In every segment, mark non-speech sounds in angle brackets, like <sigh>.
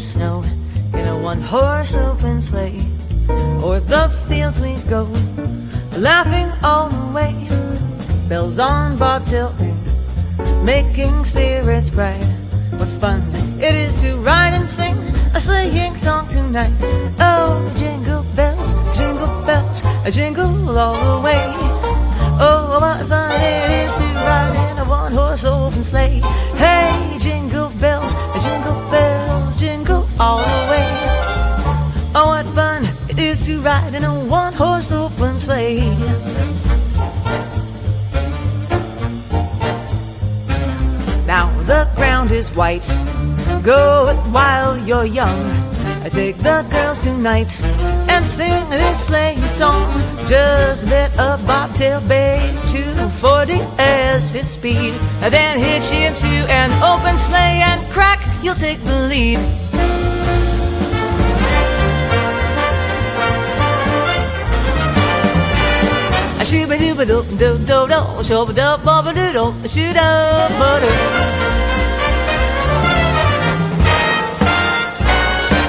snow in a one horse open sleigh. O'er the fields we go, laughing all the way. Bells on bobtail ring, making spirits bright. What fun it is to ride and sing a sleighing song tonight. Oh, jingle bells, jingle bells, a jingle all the way. Oh, what fun it is to ride in a one horse open sleigh. Hey, jingle bells, jingle bells, all the way. Oh, what fun it is to ride in a one horse open sleigh. Now the ground is white. Go it while you're young. I take the girls tonight and sing this sleigh song. Just let a bobtail bay to 40 as his speed. Then hitch him to an open sleigh and crack, you'll take the lead. A doo ba doo doo doo doo, show ba doo ba ba doo doo, shoot up ba doo.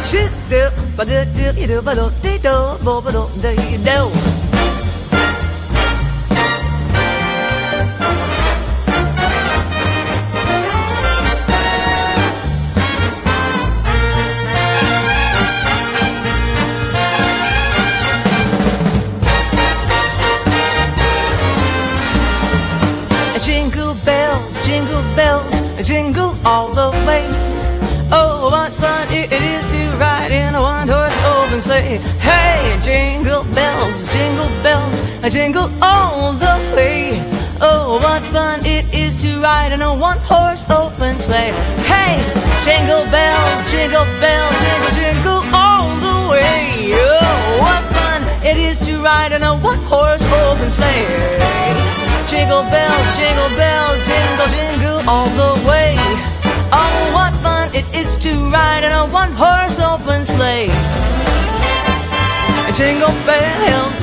Shoot doo ba doo doo doo ba doo dee doo ba ba doo dee doo. Bells, jingle all the way. Oh, what fun it is to ride in a one-horse open sleigh. Hey, jingle bells, jingle bells, jingle, jingle all the way. Oh, what fun it is to ride in a one-horse open sleigh. Jingle bells, jingle bells, jingle, jingle all the way. Oh, what fun it is to ride in a one horse open sleigh. Jingle bells,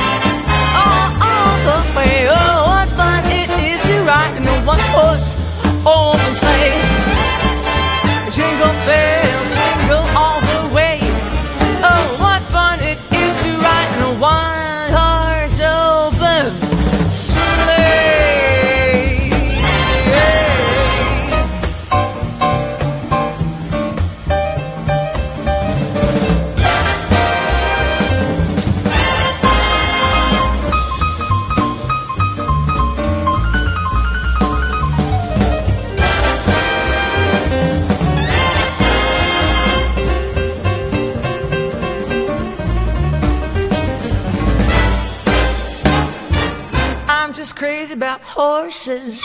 Oh, what fun it is to ride in a one horse open sleigh. Jingle bells, crazy about horses.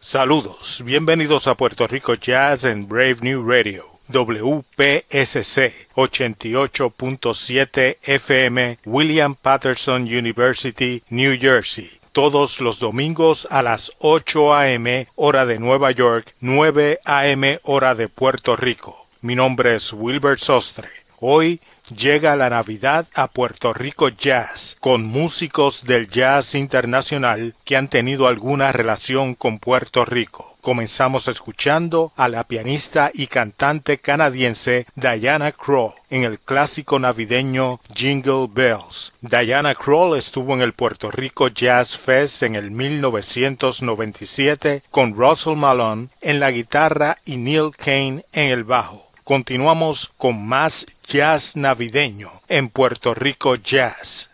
Saludos, bienvenidos a Puerto Rico Jazz en Brave New Radio. WPSC 88.7 FM William Patterson University, New Jersey. Todos los domingos a las 8 a.m. hora de Nueva York, 9 a.m. hora de Puerto Rico. Mi nombre es Wilbert Sostre. Hoy llega la Navidad a Puerto Rico Jazz, con músicos del jazz internacional que han tenido alguna relación con Puerto Rico. Comenzamos escuchando a la pianista y cantante canadiense Diana Krall en el clásico navideño Jingle Bells. Diana Krall estuvo en el Puerto Rico Jazz Fest en el 1997 con Russell Malone en la guitarra y Neil Kane en el bajo. Continuamos con más jazz navideño en Puerto Rico Jazz.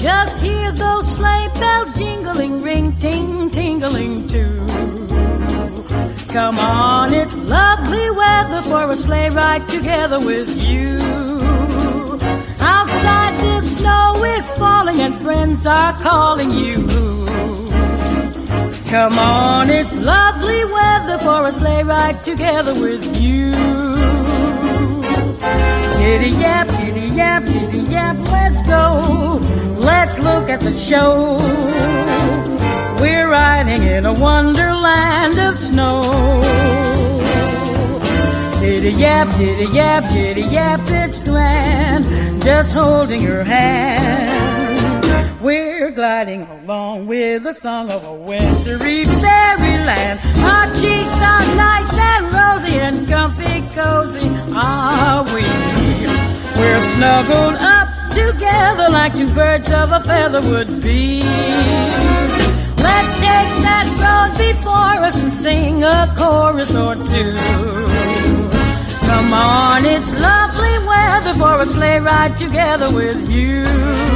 Just hear those sleigh bells jingling, ring, ting, tingling too. Come on, it's lovely weather for a sleigh ride together with you. Outside the snow is falling and friends are calling you. Come on, it's lovely weather for a sleigh ride together with you. Giddy yap, giddy yap, giddy yap, let's go. Let's look at the show. We're riding in a wonderland of snow. Giddy yap, giddy yap, giddy yap. Just holding your hand. We're gliding along with the song of a wintry fairyland. Our cheeks are nice and rosy and comfy cozy are we. We're snuggled up together like two birds of a feather would be. Let's take that road before us and sing a chorus or two. Come on, it's lovely weather for a sleigh ride together with you.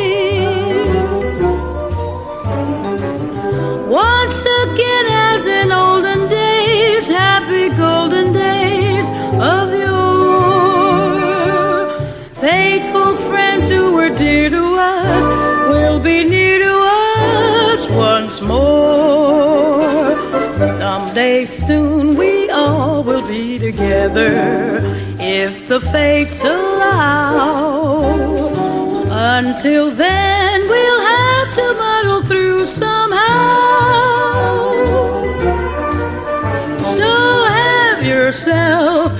Again, as in olden days, happy golden days of yore. Faithful friends who were dear to us will be near to us once more. Someday soon we all will be together if the fates allow. Until then, yourself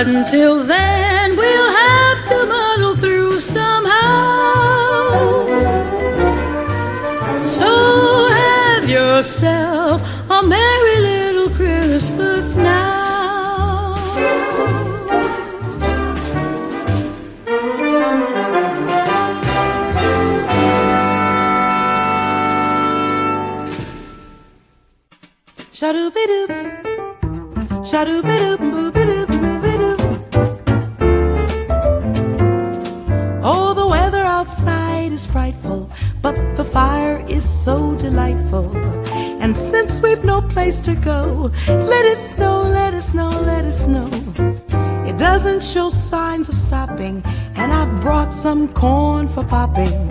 Until then, we'll have to muddle through somehow. So have yourself a merry Shadoo-be-doo. Oh, the weather outside is frightful, but the fire is so delightful. And since we've no place to go, let it snow, let it snow, let it snow. It doesn't show signs of stopping, and I've brought some corn for popping.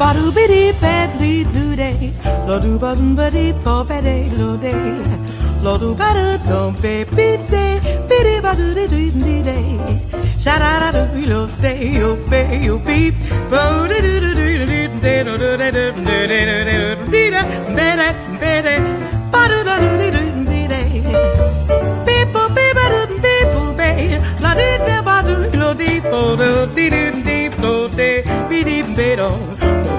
Ba-do biddy badly do day, lo do bum buddy po bede lo day. Lo do ba do dum be be day, biddy ba do de do de day. Sha da da do lo day, yo be yo beep, bo de do do do do de do do de do de de de de de da be de be de ba do da do de do de day. Beep bo beep ba do beep bo be, la de de ba do lo de bo do de de de do de be de be do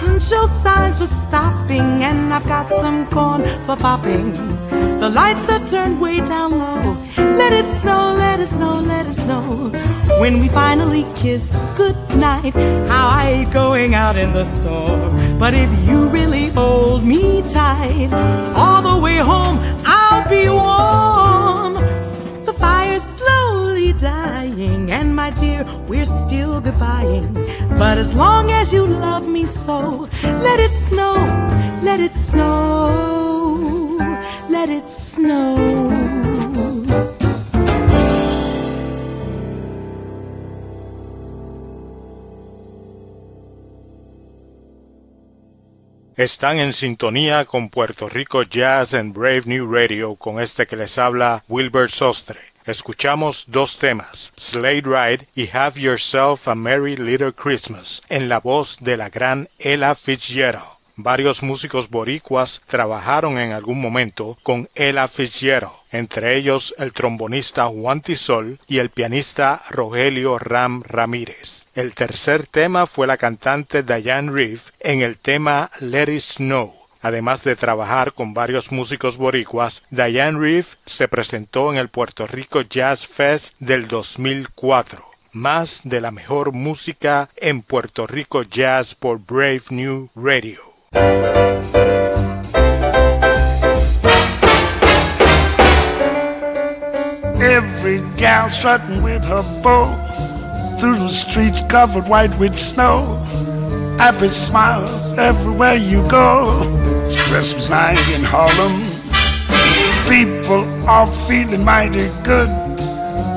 doesn't show signs for stopping, and I've got some corn for popping. The lights are turned way down low. Let it snow, let it snow, let it snow. When we finally kiss goodnight, how I hate going out in the storm. But if you really hold me tight, all the way home I'll be warm. The fire's dying, and my dear, we're still goodbying. But as long as you love me so, let it snow, let it snow, let it snow. Están en sintonía con Puerto Rico Jazz and Brave New Radio con este que les habla Wilbert Sostre. Escuchamos dos temas, Slade Ride y Have Yourself a Merry Little Christmas, en la voz de la gran Ella Fitzgerald. Varios músicos boricuas trabajaron en algún momento con Ella Fitzgerald, entre ellos el trombonista Juan Tisol y el pianista Rogelio Ram Ramírez. El tercer tema fue la cantante Diane Reeve en el tema Let It Snow. Además de trabajar con varios músicos boricuas, Diane Reeve se presentó en el Puerto Rico Jazz Fest del 2004. Más de la mejor música en Puerto Rico Jazz por Brave New Radio. Every gal strutting with her bow through the streets covered white with snow. Happy smiles everywhere you go. It's Christmas night in Harlem. People are feeling mighty good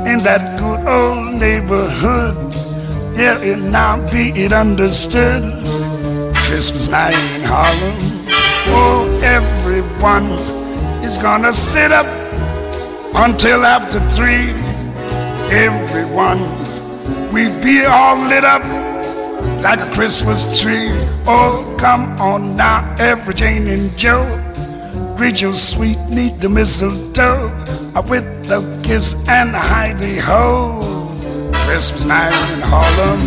in that good old neighborhood. Yeah, it now be it understood. Christmas night in Harlem. Oh, everyone is gonna sit up until after three. Everyone, we be all lit up like a Christmas tree. Oh, come on now, every Jane and Joe. Greet your sweet, neat the mistletoe uh, with the kiss and a hidey ho. Christmas night in Harlem.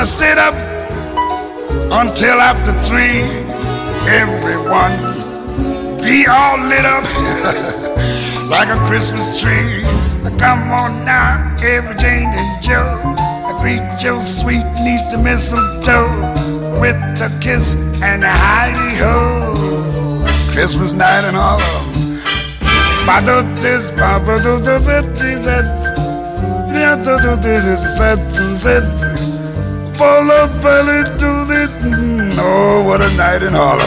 Gonna sit up until after three. Everyone be all lit up <laughs> like a Christmas tree. Come on now, every Jane and Joe. Greet your sweet niece to mistletoe with a kiss and a hidey ho. Christmas night and all of them. Oh, what a night in Harlem.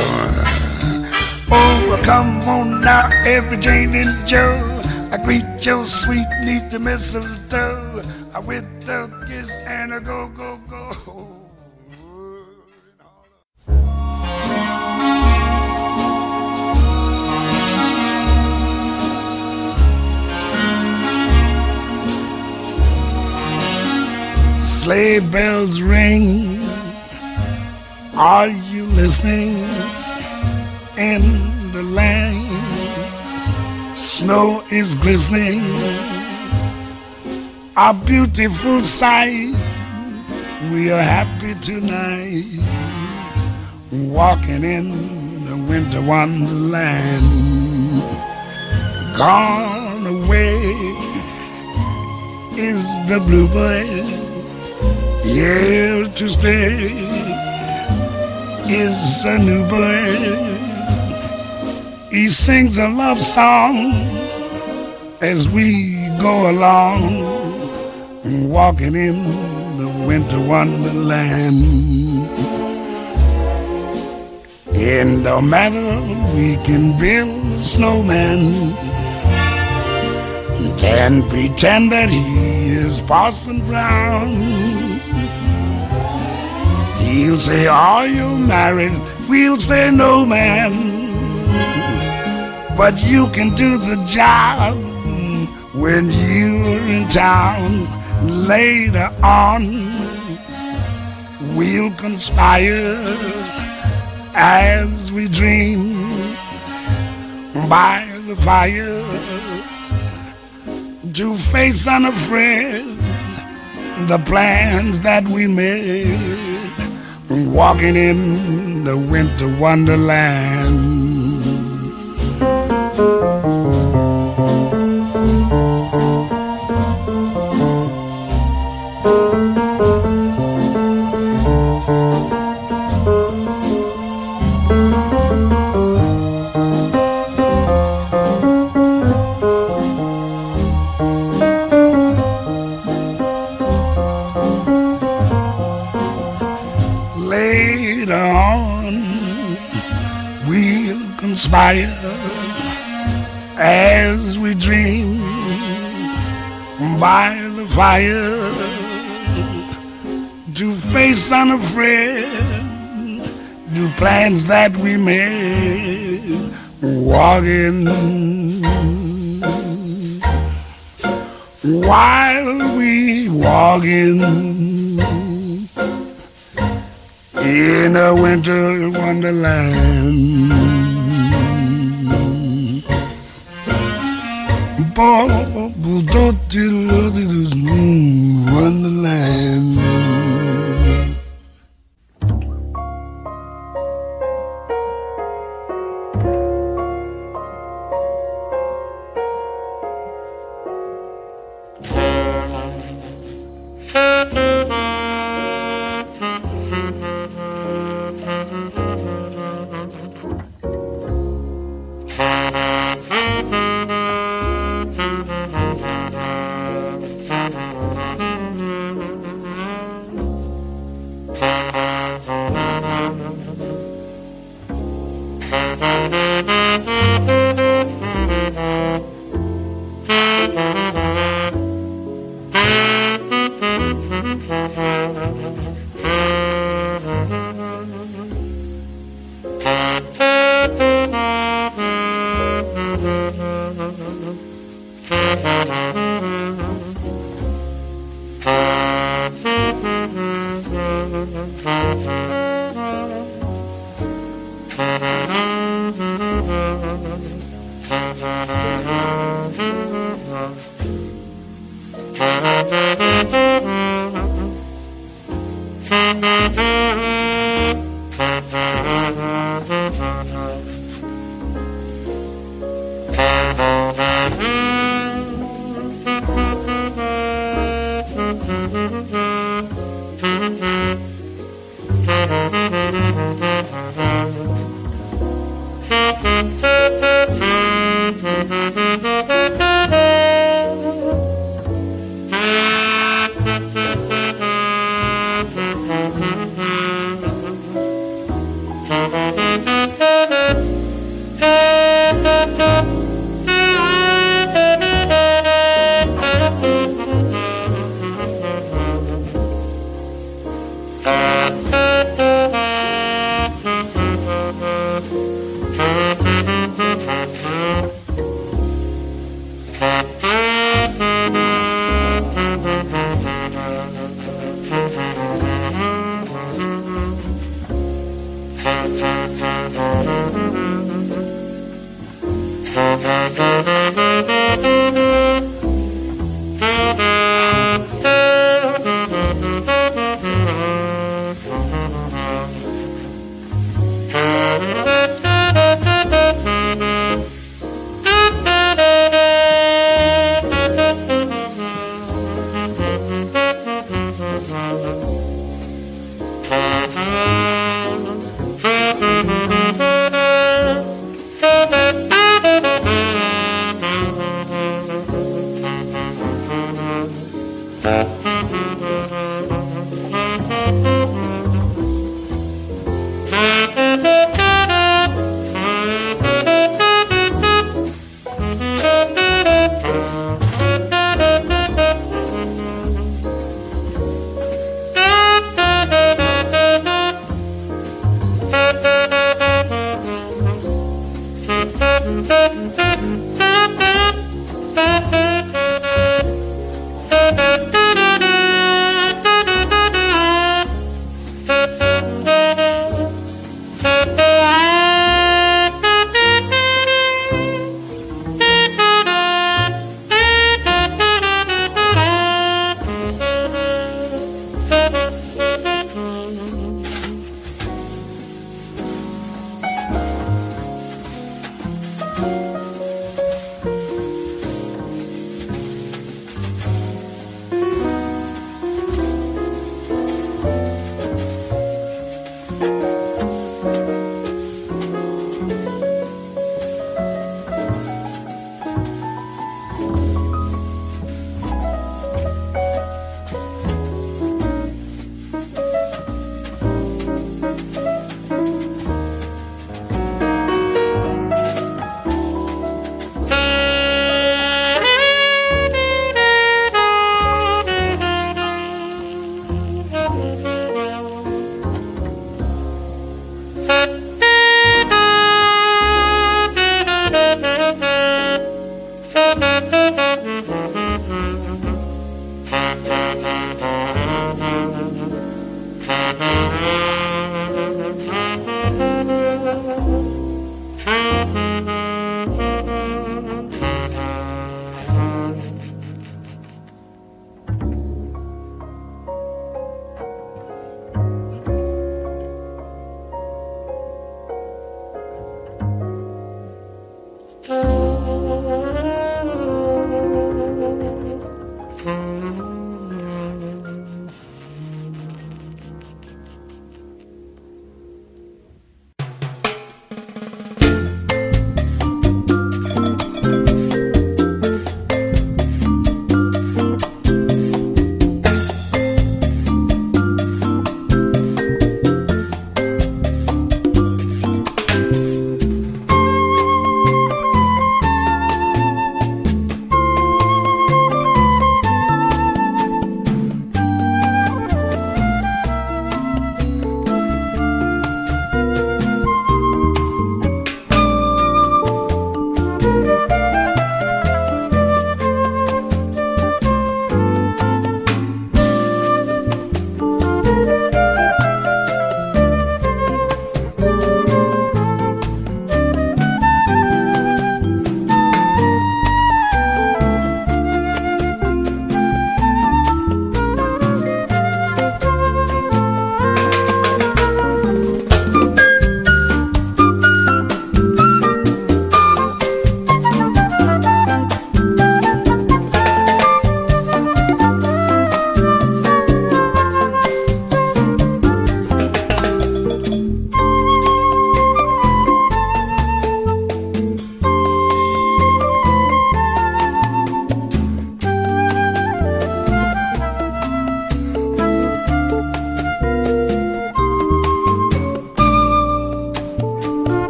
Oh, come on now, every Jane and Joe. I greet your sweet niece to mistletoe I with a kiss and a go, go, go. Sleigh bells ring. Are you listening? In the lane, snow is glistening. A beautiful sight. We are happy tonight, walking in the winter wonderland. Gone away is the bluebird here to stay is a new bird. He sings a love song as we go along, walking in the winter wonderland. In no matter we can build a snowman and pretend that he is Parson Brown. He'll say, Are you married? We'll say, No, man. But you can do the job when you're in town. Later on, we'll conspire as we dream by the fire to face unafraid the plans that we made walking in the winter wonderland. Fire as we dream by the fire to face unafraid the plans that we made walking while we walking in a winter wonderland Wonderland. Thank you.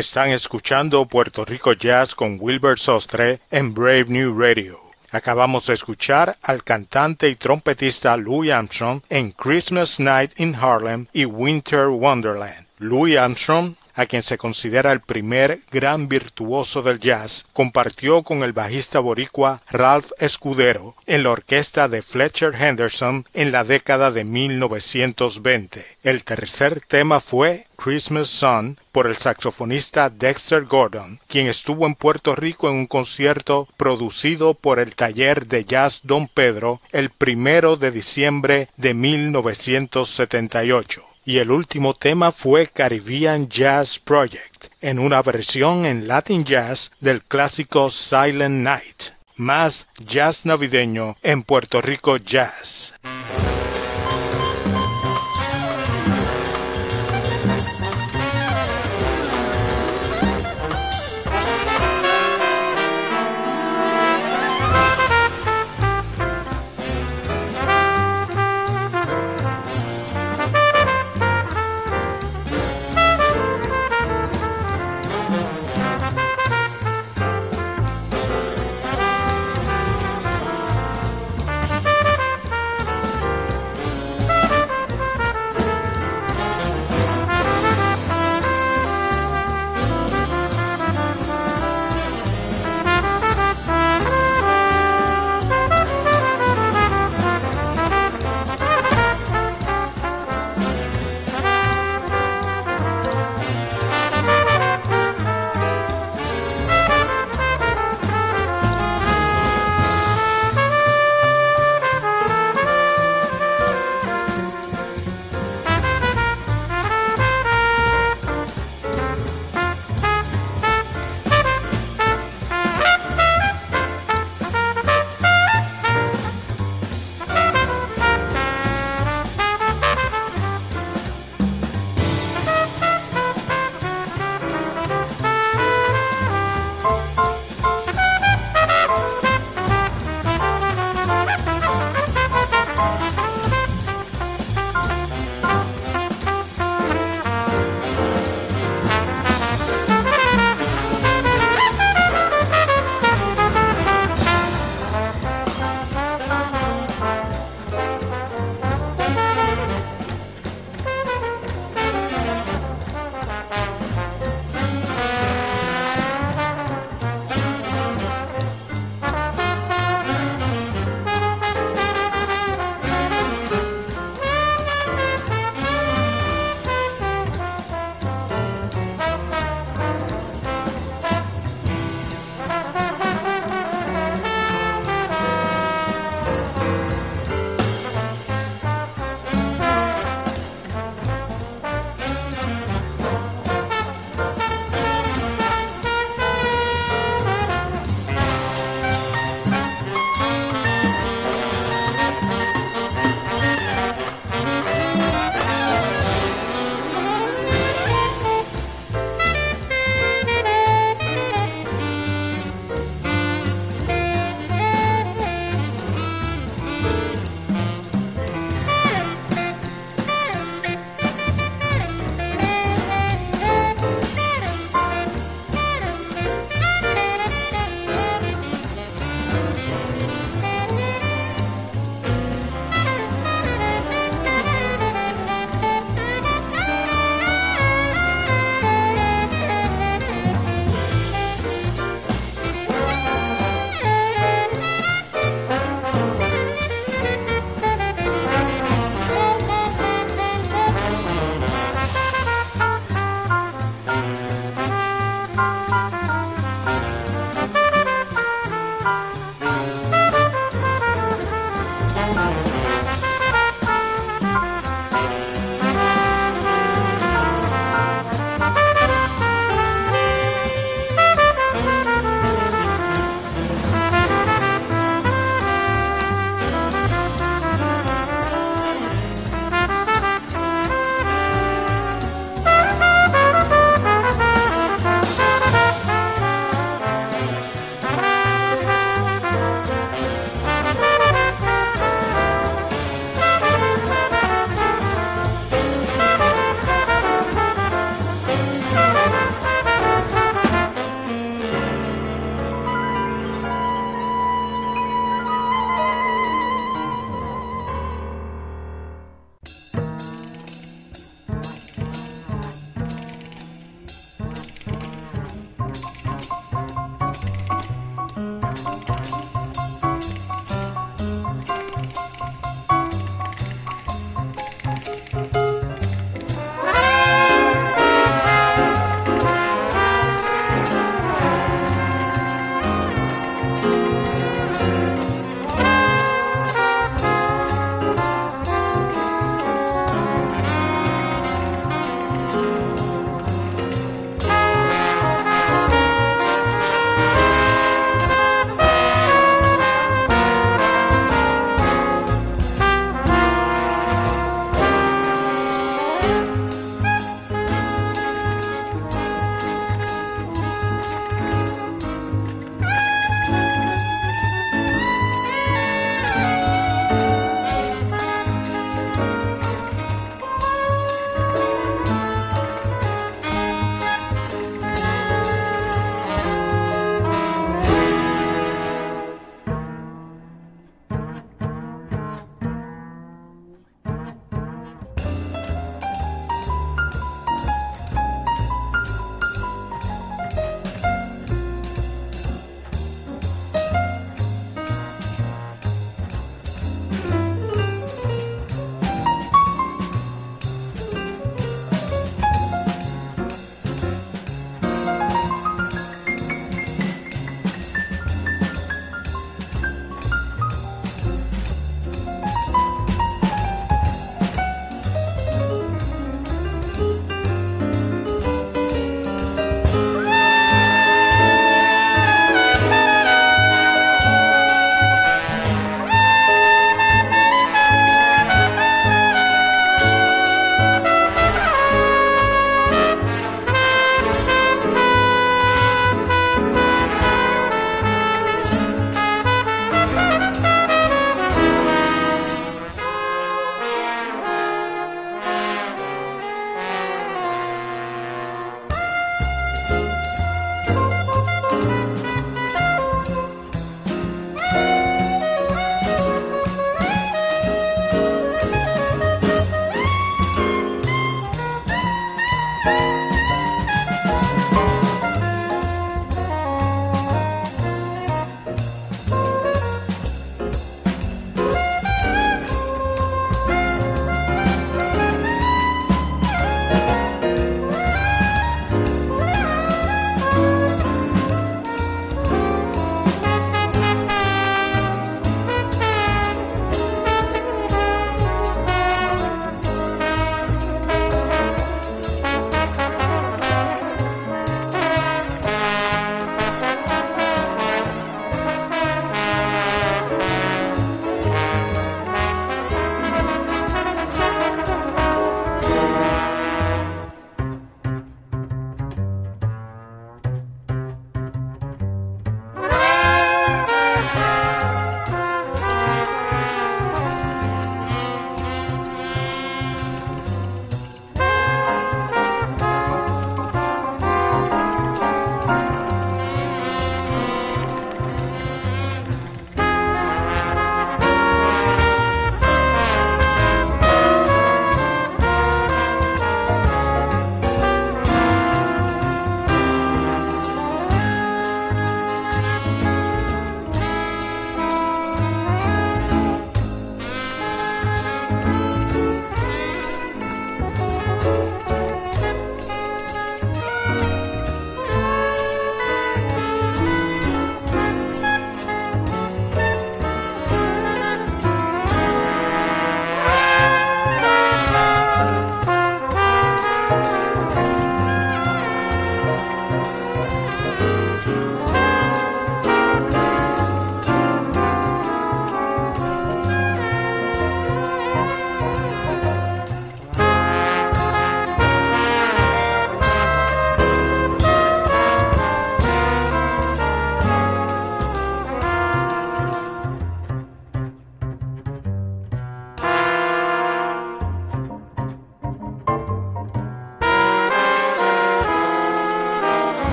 Están escuchando Puerto Rico Jazz con Wilbur Sostre en Brave New Radio. Acabamos de escuchar al cantante y trompetista Louis Armstrong en Christmas Night in Harlem y Winter Wonderland. Louis Armstrong a quien se considera el primer gran virtuoso del jazz, compartió con el bajista boricua Ralph Escudero en la orquesta de Fletcher Henderson en la década de 1920. El tercer tema fue Christmas Sun por el saxofonista Dexter Gordon, quien estuvo en Puerto Rico en un concierto producido por el taller de jazz Don Pedro el primero de diciembre de 1978 y el último tema fue Caribbean Jazz Project, en una versión en Latin Jazz del clásico Silent Night, más jazz navideño en Puerto Rico Jazz.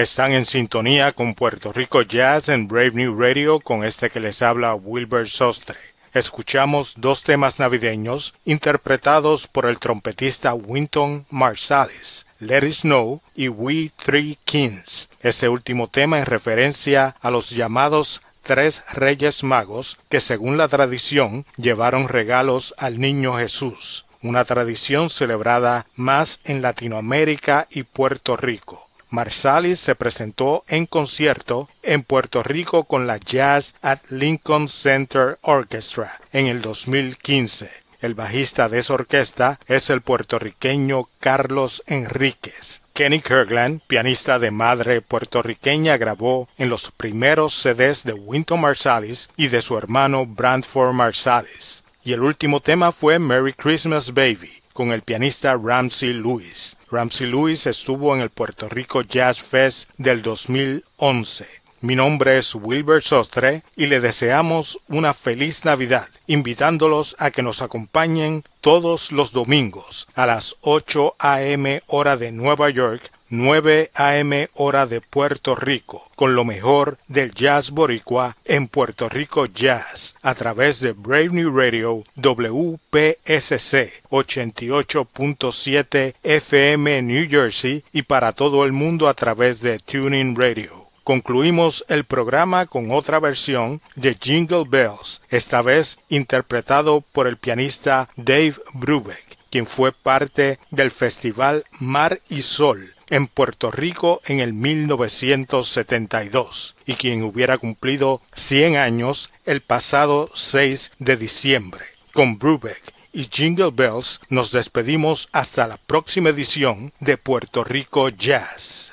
Están en sintonía con Puerto Rico Jazz en Brave New Radio con este que les habla Wilbur Sostre. Escuchamos dos temas navideños interpretados por el trompetista Winton Marsalis, Let It Snow y We Three Kings. Ese último tema en referencia a los llamados tres reyes magos que según la tradición llevaron regalos al niño Jesús, una tradición celebrada más en Latinoamérica y Puerto Rico. Marsalis se presentó en concierto en Puerto Rico con la Jazz at Lincoln Center Orchestra en el 2015. El bajista de esa orquesta es el puertorriqueño Carlos Enríquez. Kenny Kirkland, pianista de madre puertorriqueña, grabó en los primeros CDs de Winton Marsalis y de su hermano Brantford Marsalis. Y el último tema fue Merry Christmas Baby, con el pianista Ramsey Lewis. Ramsey Lewis estuvo en el Puerto Rico Jazz Fest del 2011. Mi nombre es Wilbur Sostre y le deseamos una feliz Navidad, invitándolos a que nos acompañen todos los domingos a las 8 a.m. hora de Nueva York 9 a.m. hora de Puerto Rico, con lo mejor del jazz boricua en Puerto Rico Jazz, a través de Brave New Radio WPSC 88.7 FM New Jersey y para todo el mundo a través de Tuning Radio. Concluimos el programa con otra versión de Jingle Bells, esta vez interpretado por el pianista Dave Brubeck, quien fue parte del festival Mar y Sol en Puerto Rico en el 1972 y quien hubiera cumplido 100 años el pasado 6 de diciembre. Con Brubeck y Jingle Bells nos despedimos hasta la próxima edición de Puerto Rico Jazz.